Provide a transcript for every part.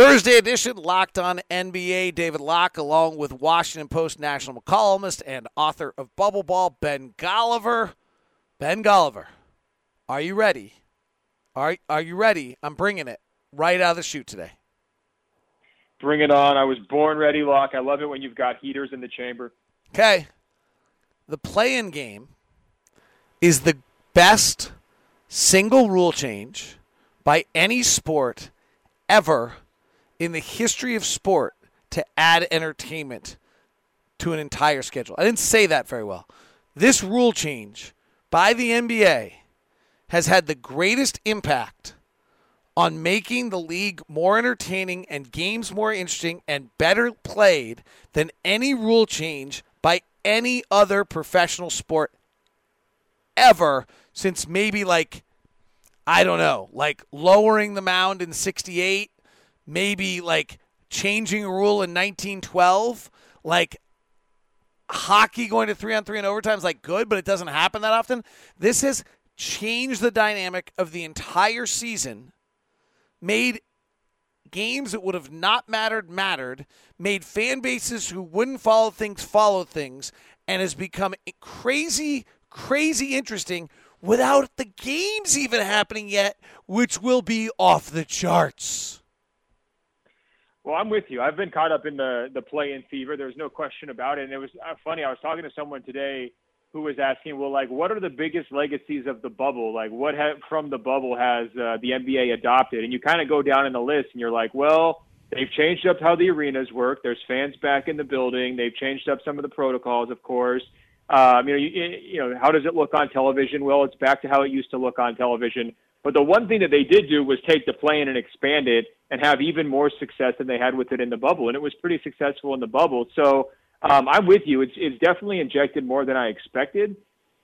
Thursday edition, Locked On NBA. David Locke, along with Washington Post national columnist and author of Bubble Ball, Ben Golliver. Ben Golliver, are you ready? Are, are you ready? I'm bringing it right out of the chute today. Bring it on. I was born ready, Locke. I love it when you've got heaters in the chamber. Okay. The play in game is the best single rule change by any sport ever in the history of sport to add entertainment to an entire schedule. I didn't say that very well. This rule change by the NBA has had the greatest impact on making the league more entertaining and games more interesting and better played than any rule change by any other professional sport ever since maybe like I don't know, like lowering the mound in 68, maybe like changing a rule in 1912, like hockey going to 3 on 3 in overtime is like good, but it doesn't happen that often. This has changed the dynamic of the entire season, made games that would have not mattered mattered, made fan bases who wouldn't follow things follow things, and has become crazy, crazy interesting without the games even happening yet, which will be off the charts. Well, I'm with you. I've been caught up in the the play-in fever. There's no question about it. And it was uh, funny. I was talking to someone today who was asking, well, like, what are the biggest legacies of the bubble? Like, what ha- from the bubble has uh, the NBA adopted? And you kind of go down in the list, and you're like, well, they've changed up how the arenas work. There's fans back in the building. They've changed up some of the protocols, of course. Um, you know, you, you know, how does it look on television? Well, it's back to how it used to look on television. But the one thing that they did do was take the play in and expand it and have even more success than they had with it in the bubble. And it was pretty successful in the bubble. So um, I'm with you. It's, it's definitely injected more than I expected.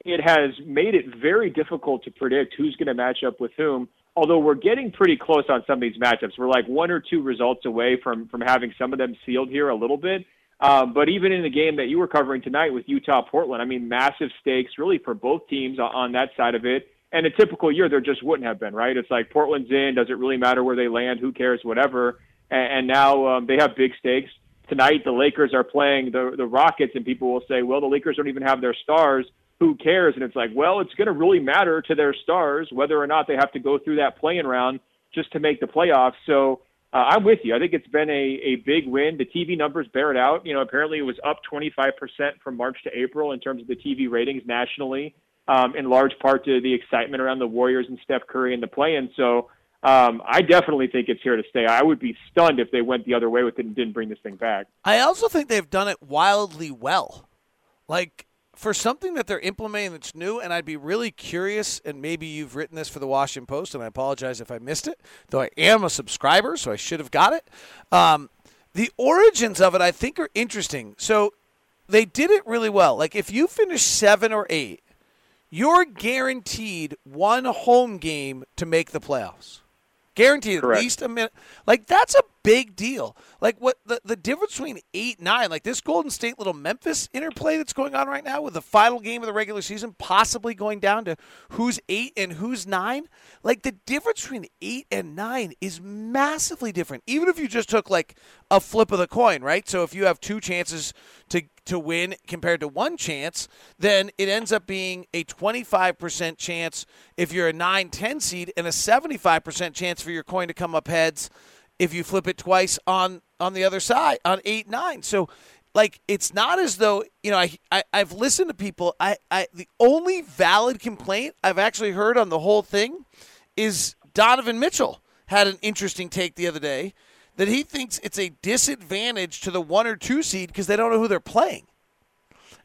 It has made it very difficult to predict who's going to match up with whom. Although we're getting pretty close on some of these matchups, we're like one or two results away from from having some of them sealed here a little bit. Um, but even in the game that you were covering tonight with Utah Portland, I mean, massive stakes really for both teams on that side of it. And a typical year, there just wouldn't have been, right? It's like Portland's in. Does it really matter where they land? Who cares? Whatever. And, and now um, they have big stakes. Tonight, the Lakers are playing the, the Rockets, and people will say, well, the Lakers don't even have their stars. Who cares? And it's like, well, it's going to really matter to their stars whether or not they have to go through that play-in round just to make the playoffs. So uh, I'm with you. I think it's been a, a big win. The TV numbers bear it out. You know, apparently it was up 25% from March to April in terms of the TV ratings nationally, um, in large part to the excitement around the Warriors and Steph Curry and the play-in. So um, I definitely think it's here to stay. I would be stunned if they went the other way with it and didn't bring this thing back. I also think they've done it wildly well. Like for something that they're implementing that's new, and I'd be really curious, and maybe you've written this for the Washington Post, and I apologize if I missed it, though I am a subscriber, so I should have got it. Um, the origins of it, I think, are interesting. So they did it really well. Like if you finish seven or eight, you're guaranteed one home game to make the playoffs. Guaranteed Correct. at least a minute. Like that's a big deal. Like what the, the difference between eight nine, like this Golden State little Memphis interplay that's going on right now with the final game of the regular season possibly going down to who's eight and who's nine. Like the difference between eight and nine is massively different. Even if you just took like a flip of the coin, right? So if you have two chances to to win compared to one chance, then it ends up being a 25% chance if you're a 9 10 seed and a 75% chance for your coin to come up heads if you flip it twice on on the other side on 8 9. So like it's not as though you know I, I I've listened to people I, I the only valid complaint I've actually heard on the whole thing is Donovan Mitchell had an interesting take the other day that he thinks it's a disadvantage to the one or two seed because they don't know who they're playing.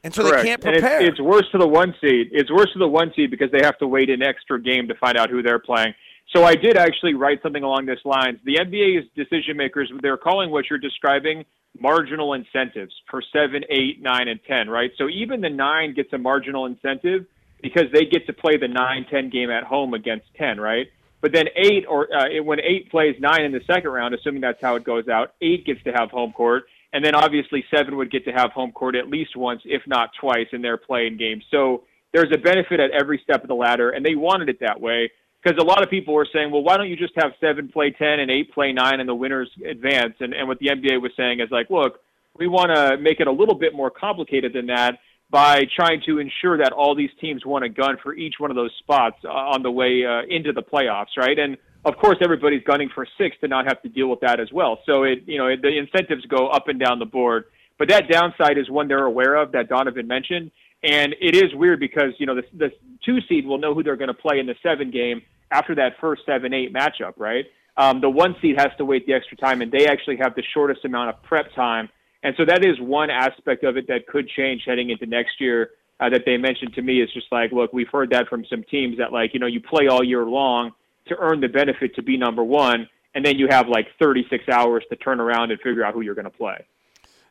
And so Correct. they can't prepare. It's, it's worse to the one seed. It's worse to the one seed because they have to wait an extra game to find out who they're playing. So I did actually write something along this lines. The NBA's decision makers, they're calling what you're describing marginal incentives for seven, eight, nine, and 10, right? So even the nine gets a marginal incentive because they get to play the nine, 10 game at home against 10, right? But then eight, or uh, when eight plays nine in the second round, assuming that's how it goes out, eight gets to have home court, and then obviously seven would get to have home court at least once, if not twice, in their play-in game. So there's a benefit at every step of the ladder, and they wanted it that way. Because a lot of people were saying, well, why don't you just have seven play 10 and eight play nine and the winners advance? And, and what the NBA was saying is like, look, we want to make it a little bit more complicated than that by trying to ensure that all these teams want a gun for each one of those spots uh, on the way uh, into the playoffs, right? And of course, everybody's gunning for six to not have to deal with that as well. So it, you know, it, the incentives go up and down the board. But that downside is one they're aware of that Donovan mentioned. And it is weird because, you know, the, the two seed will know who they're going to play in the seven game after that first seven, eight matchup, right? Um, the one seed has to wait the extra time, and they actually have the shortest amount of prep time. And so that is one aspect of it that could change heading into next year. Uh, that they mentioned to me is just like, look, we've heard that from some teams that like, you know, you play all year long to earn the benefit to be number one, and then you have like 36 hours to turn around and figure out who you're going to play.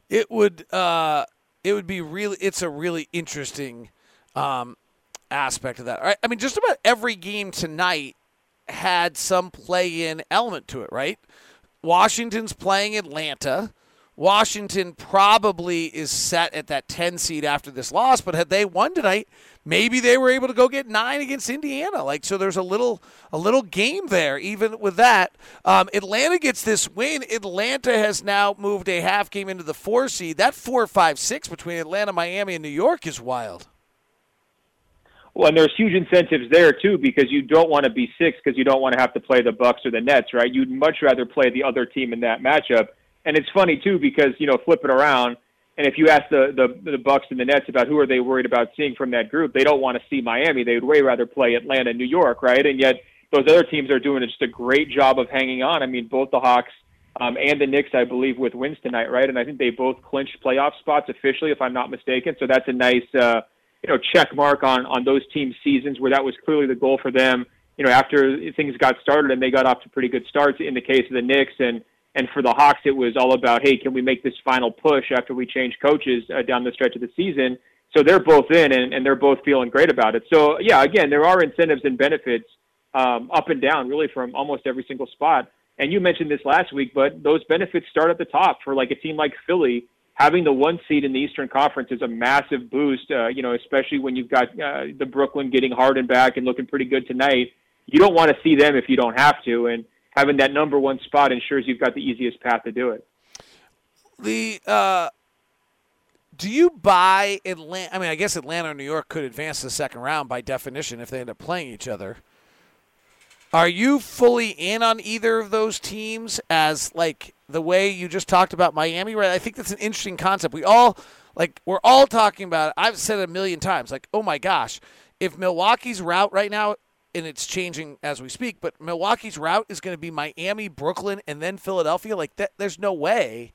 It would, uh, it would be really. It's a really interesting um, aspect of that. I mean, just about every game tonight had some play-in element to it, right? Washington's playing Atlanta. Washington probably is set at that 10 seed after this loss, but had they won tonight, maybe they were able to go get nine against Indiana. Like so, there's a little a little game there. Even with that, um, Atlanta gets this win. Atlanta has now moved a half game into the four seed. That four, five, six between Atlanta, Miami, and New York is wild. Well, and there's huge incentives there too because you don't want to be six because you don't want to have to play the Bucks or the Nets, right? You'd much rather play the other team in that matchup. And it's funny too because you know flip it around, and if you ask the the the Bucks and the Nets about who are they worried about seeing from that group, they don't want to see Miami. They would way rather play Atlanta, New York, right? And yet those other teams are doing just a great job of hanging on. I mean, both the Hawks um, and the Knicks, I believe, with wins tonight, right? And I think they both clinched playoff spots officially, if I'm not mistaken. So that's a nice, uh, you know, check mark on on those teams' seasons where that was clearly the goal for them. You know, after things got started and they got off to pretty good starts. In the case of the Knicks and and for the Hawks, it was all about, hey, can we make this final push after we change coaches uh, down the stretch of the season? So they're both in, and, and they're both feeling great about it. So yeah, again, there are incentives and benefits um, up and down, really from almost every single spot. And you mentioned this last week, but those benefits start at the top for like a team like Philly. Having the one seed in the Eastern Conference is a massive boost. Uh, you know, especially when you've got uh, the Brooklyn getting Harden back and looking pretty good tonight. You don't want to see them if you don't have to, and having that number one spot ensures you've got the easiest path to do it. The uh, do you buy Atlanta? I mean, I guess Atlanta or New York could advance the second round by definition if they end up playing each other. Are you fully in on either of those teams as like the way you just talked about Miami? Right. I think that's an interesting concept. We all like we're all talking about it. I've said it a million times. Like, oh my gosh, if Milwaukee's route right now and it's changing as we speak, but Milwaukee's route is going to be Miami, Brooklyn, and then Philadelphia. Like that, there's no way.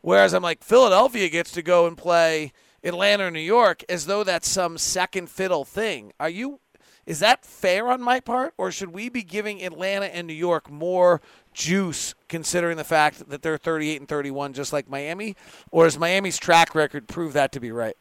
Whereas I'm like Philadelphia gets to go and play Atlanta or New York as though that's some second fiddle thing. Are you? Is that fair on my part, or should we be giving Atlanta and New York more juice, considering the fact that they're 38 and 31, just like Miami, or does Miami's track record prove that to be right?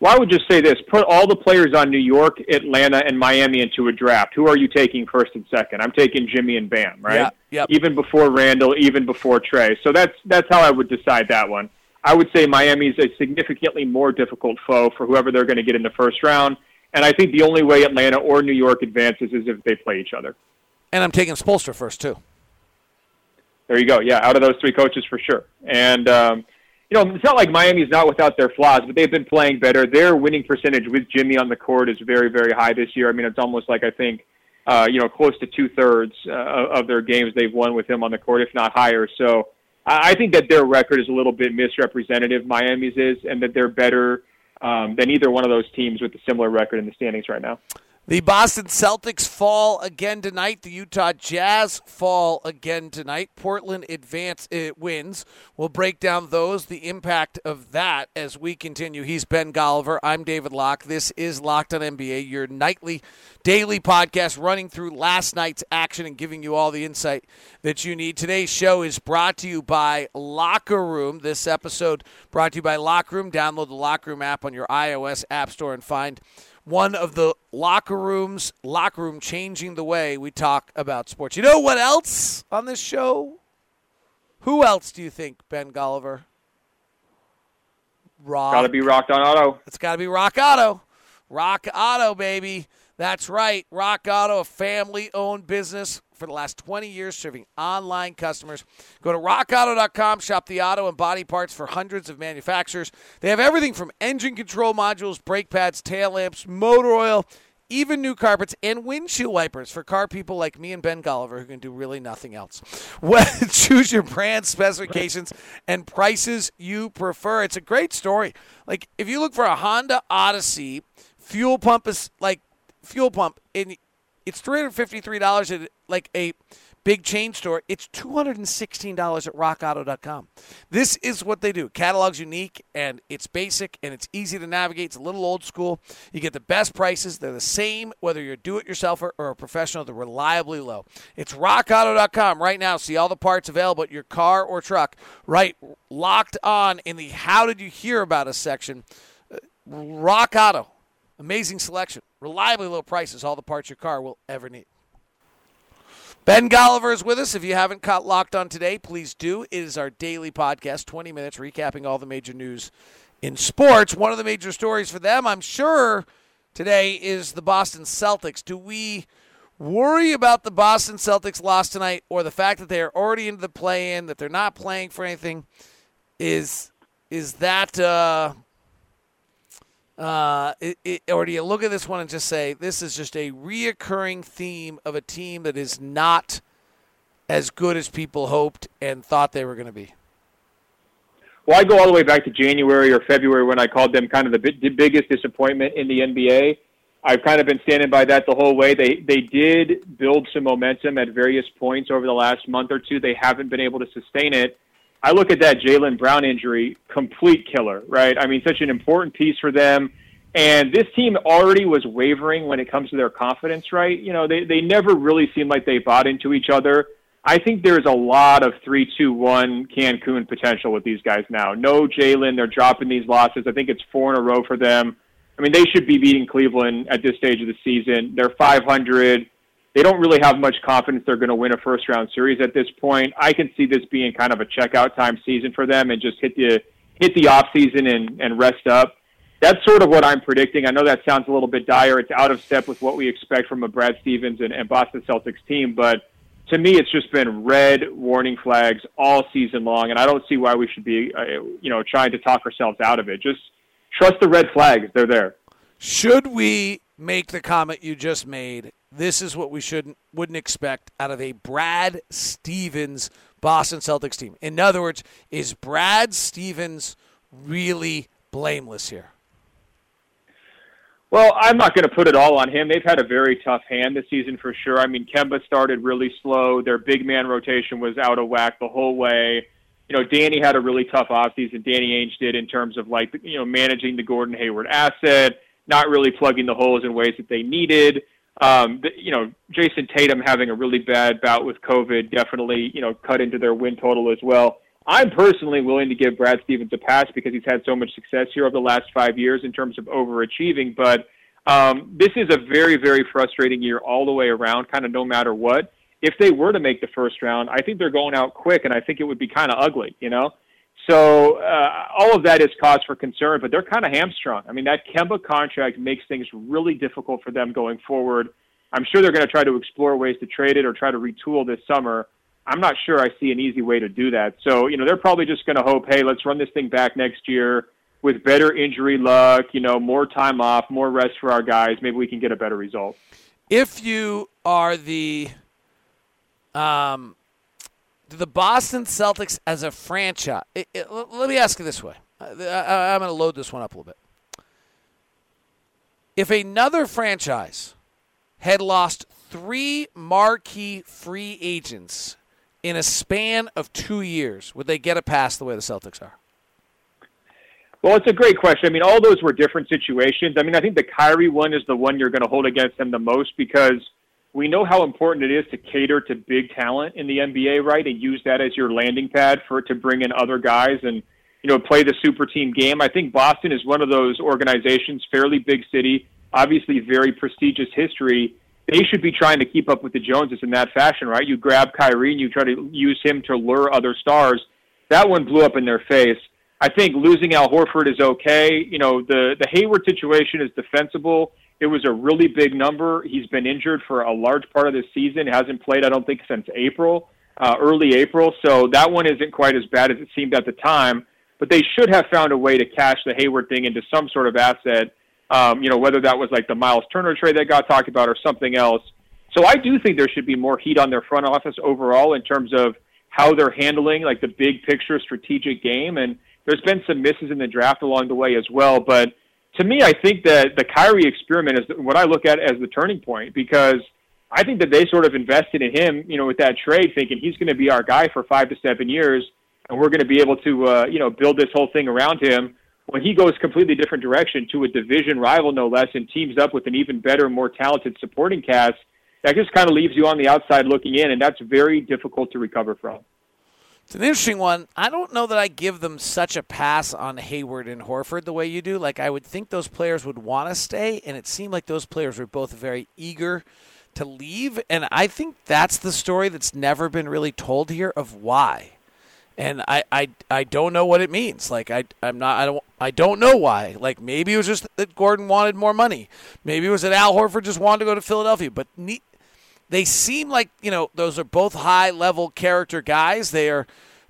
Well, I would just say this: put all the players on New York, Atlanta, and Miami into a draft. Who are you taking first and second? I'm taking Jimmy and Bam, right? Yeah, yep. Even before Randall, even before Trey. So that's that's how I would decide that one. I would say Miami's a significantly more difficult foe for whoever they're going to get in the first round. And I think the only way Atlanta or New York advances is if they play each other. And I'm taking Spoelstra first too. There you go. Yeah, out of those three coaches for sure. And um, you know, it's not like Miami's not without their flaws, but they've been playing better. Their winning percentage with Jimmy on the court is very, very high this year. I mean, it's almost like I think, uh, you know, close to two thirds uh, of their games they've won with him on the court, if not higher. So I think that their record is a little bit misrepresentative. Miami's is, and that they're better um, than either one of those teams with a similar record in the standings right now. The Boston Celtics fall again tonight. The Utah Jazz fall again tonight. Portland advance it wins. We'll break down those, the impact of that as we continue. He's Ben Golliver. I'm David Locke. This is Locked on NBA, your nightly, daily podcast running through last night's action and giving you all the insight that you need. Today's show is brought to you by Locker Room. This episode brought to you by Locker Room. Download the Locker Room app on your iOS app store and find one of the locker rooms, locker room changing the way we talk about sports. You know what else on this show? Who else do you think, Ben Golliver? Rock. Got to be Rock on Auto. It's got to be Rock Auto. Rock Auto, baby. That's right. Rock Auto, a family owned business for the last 20 years serving online customers. Go to rockauto.com, shop the auto and body parts for hundreds of manufacturers. They have everything from engine control modules, brake pads, tail lamps, motor oil, even new carpets and windshield wipers for car people like me and Ben Golliver who can do really nothing else. Well, choose your brand specifications and prices you prefer. It's a great story. Like if you look for a Honda Odyssey, fuel pump is like fuel pump and it's $353 at like a big chain store, it's $216 at rockauto.com. This is what they do. Catalog's unique and it's basic and it's easy to navigate. It's a little old school. You get the best prices. They're the same whether you're a do-it-yourselfer or a professional. They're reliably low. It's rockauto.com right now. See all the parts available at your car or truck. Right locked on in the how did you hear about us section. Uh, Rock Auto. Amazing selection. Reliably low prices. All the parts your car will ever need. Ben Golliver is with us. If you haven't caught Locked On today, please do. It is our daily podcast, 20 minutes recapping all the major news in sports. One of the major stories for them, I'm sure, today is the Boston Celtics. Do we worry about the Boston Celtics loss tonight or the fact that they are already into the play in, that they're not playing for anything? Is is that uh, uh, it, it, or do you look at this one and just say this is just a reoccurring theme of a team that is not as good as people hoped and thought they were going to be? Well, I go all the way back to January or February when I called them kind of the, the biggest disappointment in the NBA. I've kind of been standing by that the whole way. They they did build some momentum at various points over the last month or two. They haven't been able to sustain it. I look at that Jaylen Brown injury, complete killer, right? I mean, such an important piece for them. And this team already was wavering when it comes to their confidence, right? You know, they, they never really seemed like they bought into each other. I think there's a lot of three, two, one Cancun potential with these guys now. No Jaylen, they're dropping these losses. I think it's four in a row for them. I mean, they should be beating Cleveland at this stage of the season. They're 500 they don't really have much confidence they're going to win a first round series at this point. I can see this being kind of a checkout time season for them and just hit the hit the off season and, and rest up. That's sort of what I'm predicting. I know that sounds a little bit dire. It's out of step with what we expect from a Brad Stevens and, and Boston Celtics team, but to me, it's just been red warning flags all season long, and I don't see why we should be, uh, you know, trying to talk ourselves out of it. Just trust the red flags; they're there. Should we make the comment you just made this is what we shouldn't wouldn't expect out of a Brad Stevens Boston Celtics team. In other words, is Brad Stevens really blameless here? Well, I'm not going to put it all on him. They've had a very tough hand this season for sure. I mean, Kemba started really slow. Their big man rotation was out of whack the whole way. You know, Danny had a really tough offseason. Danny Ainge did in terms of like, you know, managing the Gordon Hayward asset, not really plugging the holes in ways that they needed. Um, you know, Jayson Tatum having a really bad bout with COVID definitely, you know, cut into their win total as well. I'm personally willing to give Brad Stevens a pass because he's had so much success here over the last five years in terms of overachieving. But um, this is a very, very frustrating year all the way around, kind of no matter what. If they were to make the first round, I think they're going out quick, and I think it would be kind of ugly, you know? So uh, all of that is cause for concern, but they're kind of hamstrung. I mean, that Kemba contract makes things really difficult for them going forward. I'm sure they're going to try to explore ways to trade it or try to retool this summer. I'm not sure I see an easy way to do that. So, you know, they're probably just going to hope, hey, let's run this thing back next year with better injury luck, you know, more time off, more rest for our guys. Maybe we can get a better result. If you are the um, the Boston Celtics as a franchise, it, it, let me ask you this way. I, I, I'm going to load this one up a little bit. If another franchise had lost three marquee free agents in a span of two years, would they get a pass the way the Celtics are? Well, it's a great question. I mean, all those were different situations. I mean, I think the Kyrie one is the one you're going to hold against them the most because – we know how important it is to cater to big talent in the NBA, right? And use that as your landing pad for to bring in other guys and you know play the super team game. I think Boston is one of those organizations, fairly big city, obviously very prestigious history. They should be trying to keep up with the Joneses in that fashion, right? You grab Kyrie and you try to use him to lure other stars. That one blew up in their face. I think losing Al Horford is okay. You know, the the Hayward situation is defensible It was a really big number. He's been injured for a large part of this season. Hasn't played, I don't think, since April, uh, early April. So that one isn't quite as bad as it seemed at the time. But they should have found a way to cash the Hayward thing into some sort of asset. Um, you know, whether that was like the Miles Turner trade that got talked about or something else. So I do think there should be more heat on their front office overall in terms of how they're handling like the big picture strategic game. And there's been some misses in the draft along the way as well. But to me, I think that the Kyrie experiment is what I look at as the turning point because I think that they sort of invested in him, you know, with that trade, thinking he's going to be our guy for five to seven years, and we're going to be able to, uh, you know, build this whole thing around him. When he goes completely different direction to a division rival, no less, and teams up with an even better, more talented supporting cast, that just kind of leaves you on the outside looking in, and that's very difficult to recover from. It's an interesting one. I don't know that I give them such a pass on Hayward and Horford the way you do. Like I would think those players would want to stay, and it seemed like those players were both very eager to leave. And I think that's the story that's never been really told here of why. And I, I, I don't know what it means. Like I I'm not I don't I don't know why. Like maybe it was just that Gordon wanted more money. Maybe it was that Al Horford just wanted to go to Philadelphia. But ne- they seem like you know those are both high level character guys. They are.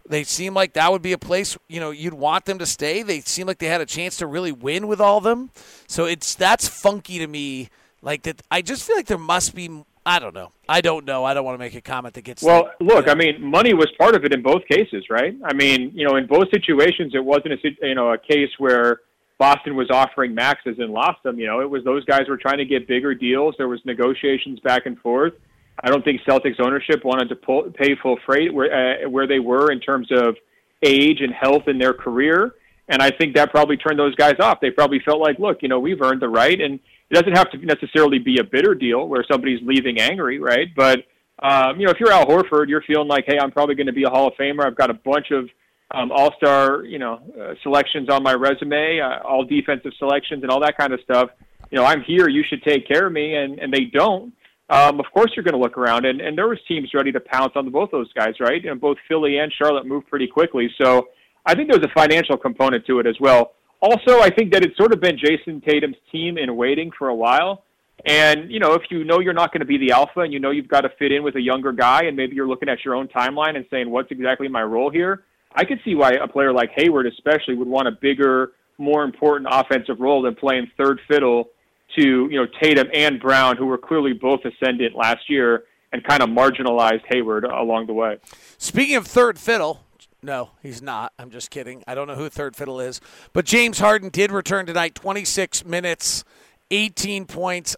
They seem like that would be a place you know you'd want them to stay. They seem like they had a chance to really win with all of them. So it's that's funky to me. Like that, I just feel like there must be. I don't know. I don't know. I don't want to make a comment that gets. Well, look. I mean, money was part of it in both cases, right? I mean, you know, in both situations, it wasn't a you know a case where Boston was offering maxes and lost them. You know, it was those guys were trying to get bigger deals. There was negotiations back and forth. I don't think Celtics ownership wanted to pull, pay full freight where uh, where they were in terms of age and health in their career, and I think that probably turned those guys off. They probably felt like, look, you know, we've earned the right, and it doesn't have to necessarily be a bitter deal where somebody's leaving angry, right? But um, you know, if you're Al Horford, you're feeling like, hey, I'm probably going to be a Hall of Famer. I've got a bunch of um, All Star, you know, uh, selections on my resume, uh, all defensive selections, and all that kind of stuff. You know, I'm here. You should take care of me, and and they don't um, of course you're going to look around. And, and there was teams ready to pounce on both those guys, right? And both Philly and Charlotte moved pretty quickly. So I think there's a financial component to it as well. Also, I think that it's sort of been Jayson Tatum's team in waiting for a while. And, you know, if you know you're not going to be the alpha and you know you've got to fit in with a younger guy and maybe you're looking at your own timeline and saying, what's exactly my role here? I could see why a player like Hayward especially would want a bigger, more important offensive role than playing third fiddle to you know Tatum and Brown, who were clearly both ascendant last year, and kind of marginalized Hayward along the way. Speaking of third fiddle, no, he's not. I'm just kidding. I don't know who third fiddle is, but James Harden did return tonight. 26 minutes, 18 points,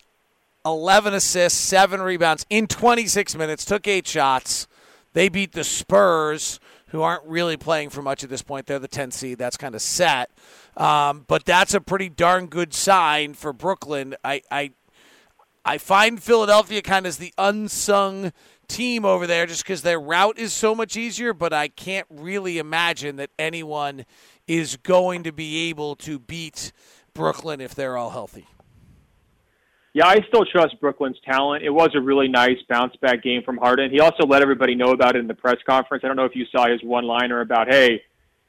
11 assists, seven rebounds in 26 minutes. Took eight shots. They beat the Spurs, who aren't really playing for much at this point. They're the 10th seed. That's kind of set. Um, but that's a pretty darn good sign for Brooklyn. I, I, I find Philadelphia kind of as the unsung team over there just because their route is so much easier, but I can't really imagine that anyone is going to be able to beat Brooklyn if they're all healthy. Yeah, I still trust Brooklyn's talent. It was a really nice bounce back game from Harden. He also let everybody know about it in the press conference. I don't know if you saw his one liner about, hey,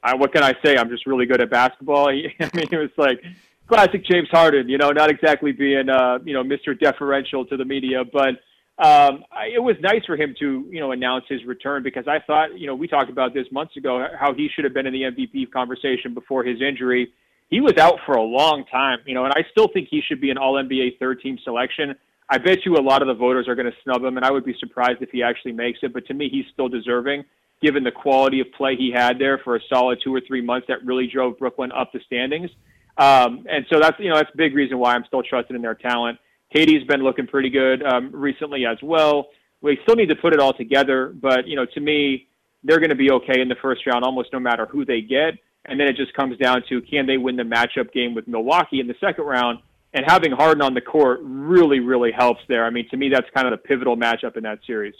I, what can I say? I'm just really good at basketball. I mean, it was like classic James Harden. You know, not exactly being uh, you know Mr. Deferential to the media, but um, I, it was nice for him to you know announce his return because I thought you know we talked about this months ago how he should have been in the MVP conversation before his injury. He was out for a long time, you know, and I still think he should be an All NBA third team selection. I bet you a lot of the voters are going to snub him, and I would be surprised if he actually makes it. But to me, he's still deserving given the quality of play he had there for a solid two or three months that really drove Brooklyn up the standings. Um, and so that's you know that's a big reason why I'm still trusted in their talent. KD's been looking pretty good um, recently as well. We still need to put it all together, but you know to me they're going to be okay in the first round almost no matter who they get. And then it just comes down to can they win the matchup game with Milwaukee in the second round? And having Harden on the court really, really helps there. I mean, to me, that's kind of the pivotal matchup in that series.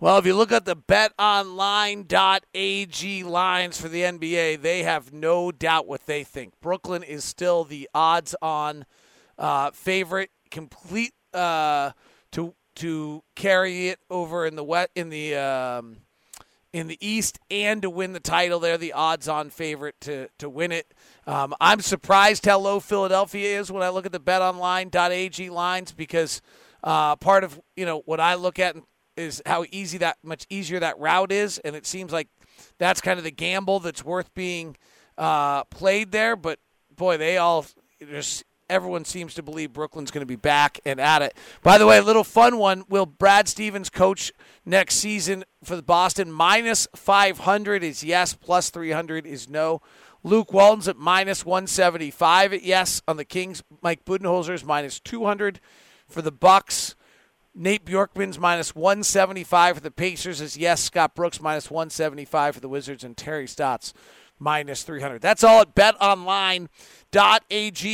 Well, if you look at the betonline.ag lines for the NBA, they have no doubt what they think. Brooklyn is still the odds on uh, favorite, complete uh, to to carry it over in the wet in the um, in the East and to win the title. They're the odds-on favorite to to win it. Um, I'm surprised how low Philadelphia is when I look at the BetOnline.ag lines because uh, part of you know what I look at is how easy that much easier that route is, and it seems like that's kind of the gamble that's worth being uh, played there. But boy, they all just everyone seems to believe Brooklyn's going to be back and at it. By the way, a little fun one: Will Brad Stevens coach next season for the Boston? Minus five hundred is yes, plus three hundred is no. Luke Walton's at minus one seventy five at yes on the Kings. Mike Budenholzer's minus two hundred for the Bucks. Nate Bjorkgren's minus 175 for the Pacers is yes. Scott Brooks minus 175 for the Wizards and Terry Stotts minus 300. That's all at betonline.ag.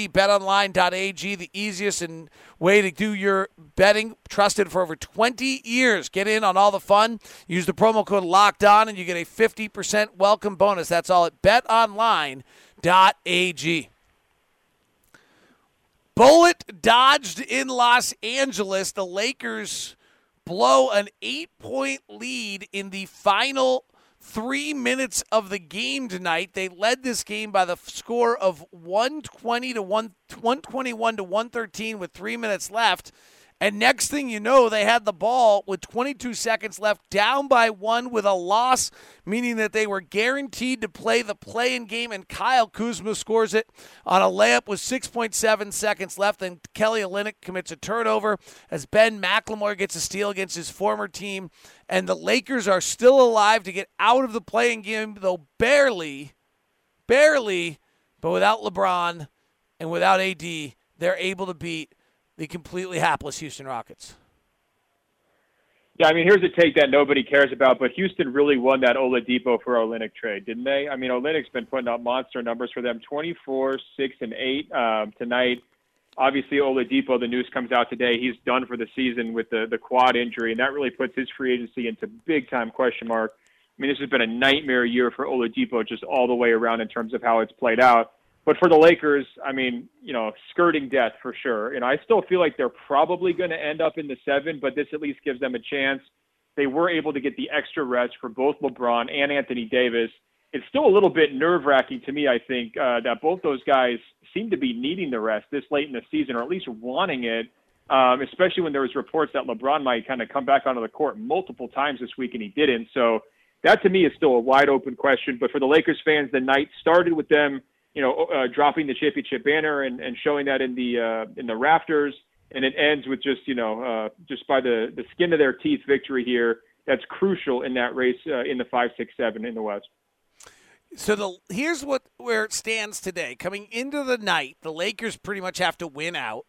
Betonline.ag, the easiest and way to do your betting. Trusted for over 20 years. Get in on all the fun. Use the promo code locked on and you get a 50% welcome bonus. That's all at betonline.ag. Bullet dodged in Los Angeles. The Lakers blow an eight point lead in the final three minutes of the game tonight. They led this game by the score of 120 to 1, 121 to 113 with three minutes left. And next thing you know, they had the ball with 22 seconds left, down by one with a loss, meaning that they were guaranteed to play the play in game. And Kyle Kuzma scores it on a layup with 6.7 seconds left. And Kelly Olynyk commits a turnover as Ben McLemore gets a steal against his former team. And the Lakers are still alive to get out of the play-in game, though barely, barely, but without LeBron and without AD, they're able to beat the completely hapless Houston Rockets. Yeah, I mean, here's a take that nobody cares about, but Houston really won that Oladipo for Olynyk trade, didn't they? I mean, Olynyk's been putting up monster numbers for them: 24, six, and eight um, tonight. Obviously, Oladipo, the news comes out today. He's done for the season with the the quad injury, and that really puts his free agency into big time question mark. I mean, this has been a nightmare year for Oladipo, just all the way around in terms of how it's played out. But for the Lakers, I mean, you know, skirting death for sure. And I still feel like they're probably going to end up in the seven, but this at least gives them a chance. They were able to get the extra rest for both LeBron and Anthony Davis. It's still a little bit nerve wracking to me, I think, uh, that both those guys seem to be needing the rest this late in the season, or at least wanting it. Um, especially when there was reports that LeBron might kind of come back onto the court multiple times this week, and he didn't. So that to me is still a wide open question. But for the Lakers fans, the night started with them you know, uh, dropping the championship banner and, and showing that in the uh, in the rafters, and it ends with just you know uh, just by the the skin of their teeth victory here. That's crucial in that race uh, in the five, six, seven in the West. So the here's what where it stands today. Coming into the night, the Lakers pretty much have to win out,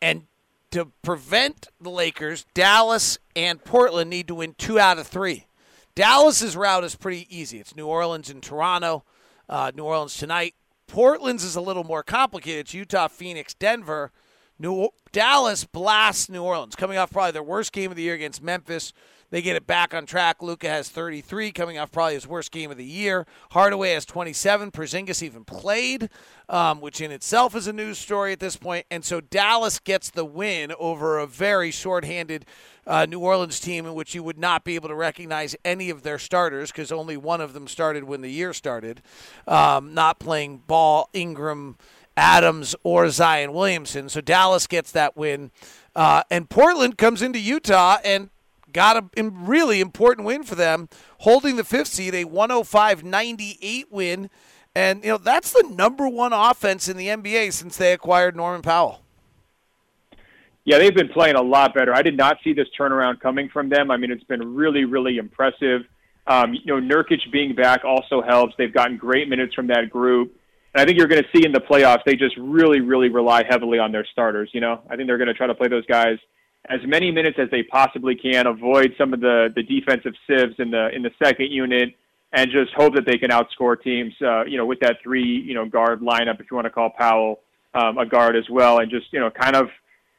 and to prevent the Lakers, Dallas and Portland need to win two out of three. Dallas's route is pretty easy. It's New Orleans and Toronto uh, New Orleans tonight. Portland's is a little more complicated. It's Utah, Phoenix, Denver. New Dallas blasts New Orleans, coming off probably their worst game of the year against Memphis. They get it back on track. Luka has 33, coming off probably his worst game of the year. Hardaway has 27. Porzingis even played, um, which in itself is a news story at this point. And so Dallas gets the win over a very shorthanded uh, New Orleans team in which you would not be able to recognize any of their starters because only one of them started when the year started, um, not playing Ball, Ingram, Adams, or Zion Williamson. So Dallas gets that win. Uh, and Portland comes into Utah and got a really important win for them, holding the fifth seed, a 105 98 win. And, you know, that's the number one offense in the NBA since they acquired Norman Powell. Yeah, they've been playing a lot better. I did not see this turnaround coming from them. I mean, it's been really, really impressive. Um, you know, Nurkic being back also helps. They've gotten great minutes from that group. And I think you're going to see in the playoffs, they just really, really rely heavily on their starters. You know, I think they're going to try to play those guys as many minutes as they possibly can, avoid some of the the defensive sieves in the in the second unit, and just hope that they can outscore teams. Uh, you know, with that three you know guard lineup, if you want to call Powell um, a guard as well, and just you know kind of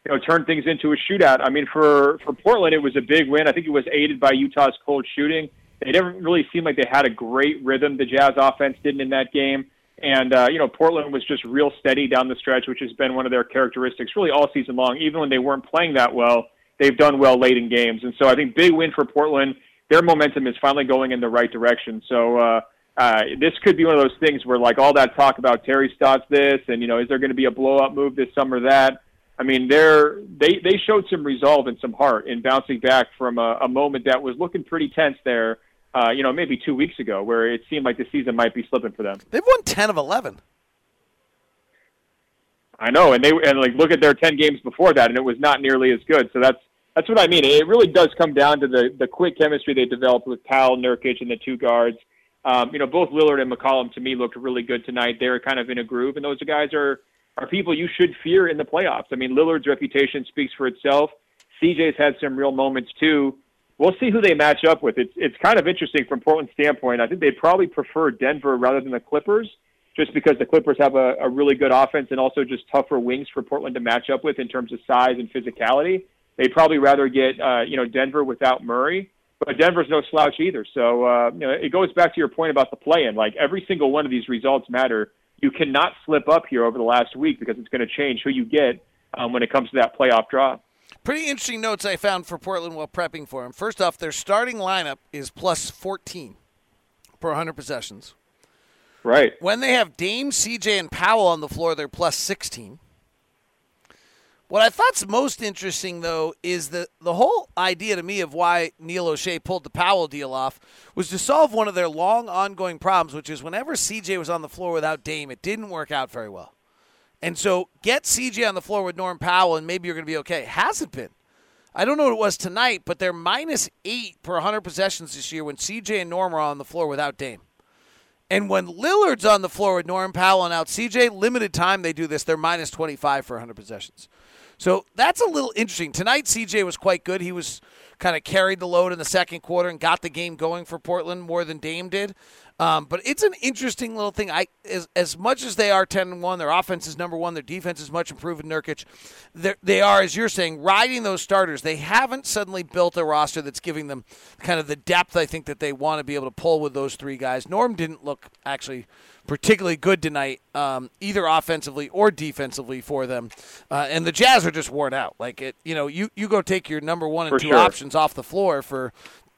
you know turn things into a shootout. I mean, for for Portland, it was a big win. I think it was aided by Utah's cold shooting. They didn't really seem like they had a great rhythm. The Jazz offense didn't in that game. And, uh, you know, Portland was just real steady down the stretch, which has been one of their characteristics really all season long. Even when they weren't playing that well, they've done well late in games. And so I think big win for Portland. their momentum is finally going in the right direction. So uh, uh, this could be one of those things where like all that talk about Terry Stotts this and you know is there going to be a blow up move this summer that I mean they're they they showed some resolve and some heart in bouncing back from a, a moment that was looking pretty tense there. Uh, you know, maybe two weeks ago, where it seemed like the season might be slipping for them. They've won ten of eleven. I know, and they and like look at their ten games before that, and it was not nearly as good. So that's that's what I mean. It really does come down to the the quick chemistry they developed with Powell, Nurkic, and the two guards. Um, you know, both Lillard and McCollum to me looked really good tonight. They're kind of in a groove, and those guys are are people you should fear in the playoffs. I mean, Lillard's reputation speaks for itself. CJ's had some real moments too. We'll see who they match up with. It's it's kind of interesting from Portland's standpoint. I think they probably prefer Denver rather than the Clippers just because the Clippers have a, a really good offense and also just tougher wings for Portland to match up with in terms of size and physicality. They'd probably rather get uh, you know Denver without Murray, but Denver's no slouch either. So uh, you know it goes back to your point about the play-in. Like every single one of these results matter. You cannot slip up here over the last week because it's going to change who you get um, when it comes to that playoff draw. Pretty interesting notes I found for Portland while prepping for them. First off, their starting lineup is plus 14 per 100 possessions. Right. When they have Dame, CJ, and Powell on the floor, they're plus 16. What I thought's most interesting, though, is that the whole idea to me of why Neil Olshey pulled the Powell deal off was to solve one of their long ongoing problems, which is whenever CJ was on the floor without Dame, it didn't work out very well. And so get CJ on the floor with Norm Powell, and maybe you're going to be okay. Hasn't been. I don't know what it was tonight, but they're minus eight per 100 possessions this year when CJ and Norm are on the floor without Dame. And when Lillard's on the floor with Norm Powell and out CJ, limited time they do this, they're minus 25 for 100 possessions. So that's a little interesting. Tonight, CJ was quite good. He was kind of carried the load in the second quarter and got the game going for Portland more than Dame did. Um, but it's an interesting little thing. I as, as much as they are ten and one, their offense is number one. Their defense is much improved. In Nurkic, they are, as you're saying, riding those starters. They haven't suddenly built a roster that's giving them kind of the depth I think that they want to be able to pull with those three guys. Norm didn't look actually particularly good tonight, um, either offensively or defensively for them. Uh, and the Jazz are just worn out. Like it, you know, you you go take your number one and For two sure. options off the floor for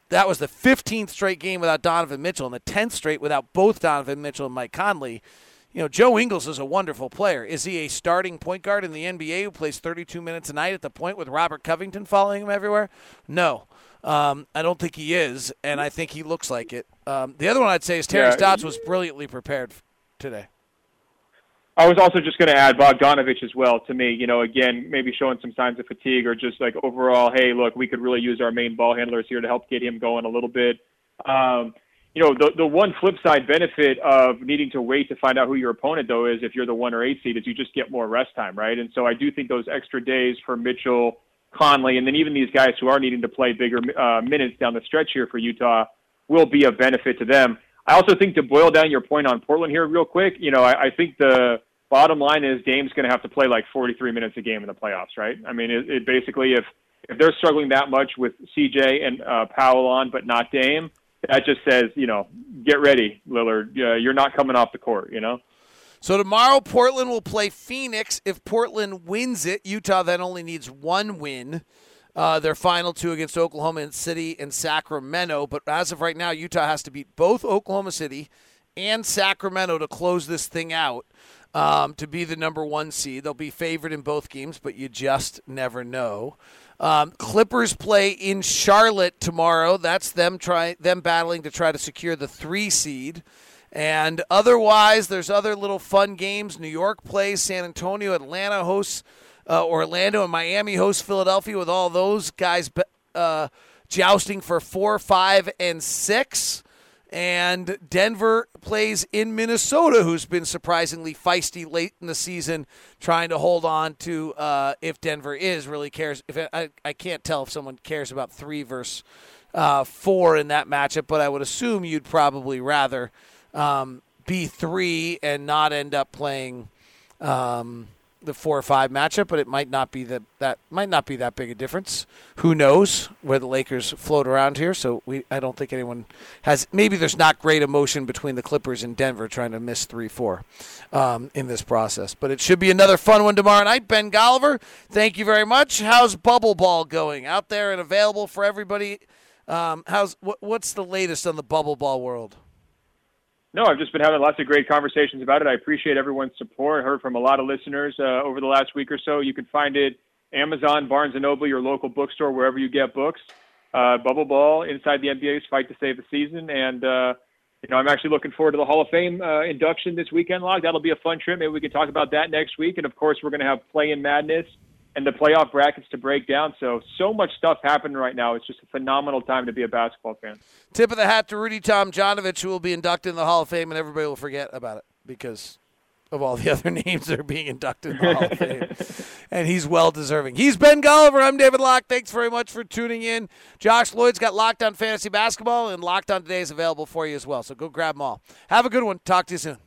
that was the 15th straight game without Donovan Mitchell and the 10th straight without both Donovan Mitchell and Mike Conley. You know, Joe Ingles is a wonderful player. Is he a starting point guard in the NBA who plays 32 minutes a night at the point with Robert Covington following him everywhere? No. Um, I don't think he is, and I think he looks like it. Um, the other one I'd say is Terry Yeah. Stotts was brilliantly prepared today. I was also just going to add Bogdanovic as well. To me, you know, again, maybe showing some signs of fatigue or just like overall, hey, look, we could really use our main ball handlers here to help get him going a little bit. Um, you know, the the one flip side benefit of needing to wait to find out who your opponent though is if you're the one or eight seed is you just get more rest time, right? And so I do think those extra days for Mitchell, Conley, and then even these guys who are needing to play bigger uh, minutes down the stretch here for Utah will be a benefit to them. I also think to boil down your point on Portland here real quick, you know, I, I think the bottom line is Dame's going to have to play like 43 minutes a game in the playoffs, right? I mean, it, it basically if if they're struggling that much with CJ and uh, Powell on, but not Dame, that just says, you know, get ready, Lillard. Uh, you're not coming off the court, you know. So tomorrow, Portland will play Phoenix. If Portland wins it, Utah then only needs one win. Uh, their final two against Oklahoma City and Sacramento. But as of right now, Utah has to beat both Oklahoma City and Sacramento to close this thing out um, to be the number one seed. They'll be favored in both games, but you just never know. Um, Clippers play in Charlotte tomorrow. That's them try them battling to try to secure the three seed. And otherwise, there's other little fun games. New York plays San Antonio. Atlanta hosts uh, Orlando, and Miami hosts Philadelphia. With all those guys uh, jousting for four, five, and six. And Denver plays in Minnesota, who's been surprisingly feisty late in the season, trying to hold on to uh, if Denver is really cares. If I, I can't tell if someone cares about three versus uh, four in that matchup, but I would assume you'd probably rather um, be three and not end up playing um, the four or five matchup. But it might not be that that might not be that big a difference. Who knows where the Lakers float around here? So we I don't think anyone has. Maybe there's not great emotion between the Clippers and Denver trying to miss three four um, in this process. But it should be another fun one tomorrow night. Ben Golliver, thank you very much. How's bubble ball going out there and available for everybody? Um, how's what, what's the latest on the bubble ball world? No, I've just been having lots of great conversations about it. I appreciate everyone's support. I heard from a lot of listeners uh, over the last week or so. You can find it Amazon, Barnes and Noble, your local bookstore, wherever you get books. Uh, bubble ball inside the NBA's fight to save the season, and uh, you know I'm actually looking forward to the Hall of Fame uh, induction this weekend. Log that'll be a fun trip. Maybe we can talk about that next week, and of course we're going to have play in madness and the playoff brackets to break down. So, so much stuff happening right now. It's just a phenomenal time to be a basketball fan. Tip of the hat to Rudy Tomjanovich, who will be inducted in the Hall of Fame, and everybody will forget about it because of all the other names that are being inducted in the Hall of Fame. And he's well deserving. He's Ben Golliver. I'm David Locke. Thanks very much for tuning in. Josh Lloyd's got Locked On Fantasy Basketball, and Locked On Today is available for you as well. So go grab them all. Have a good one. Talk to you soon.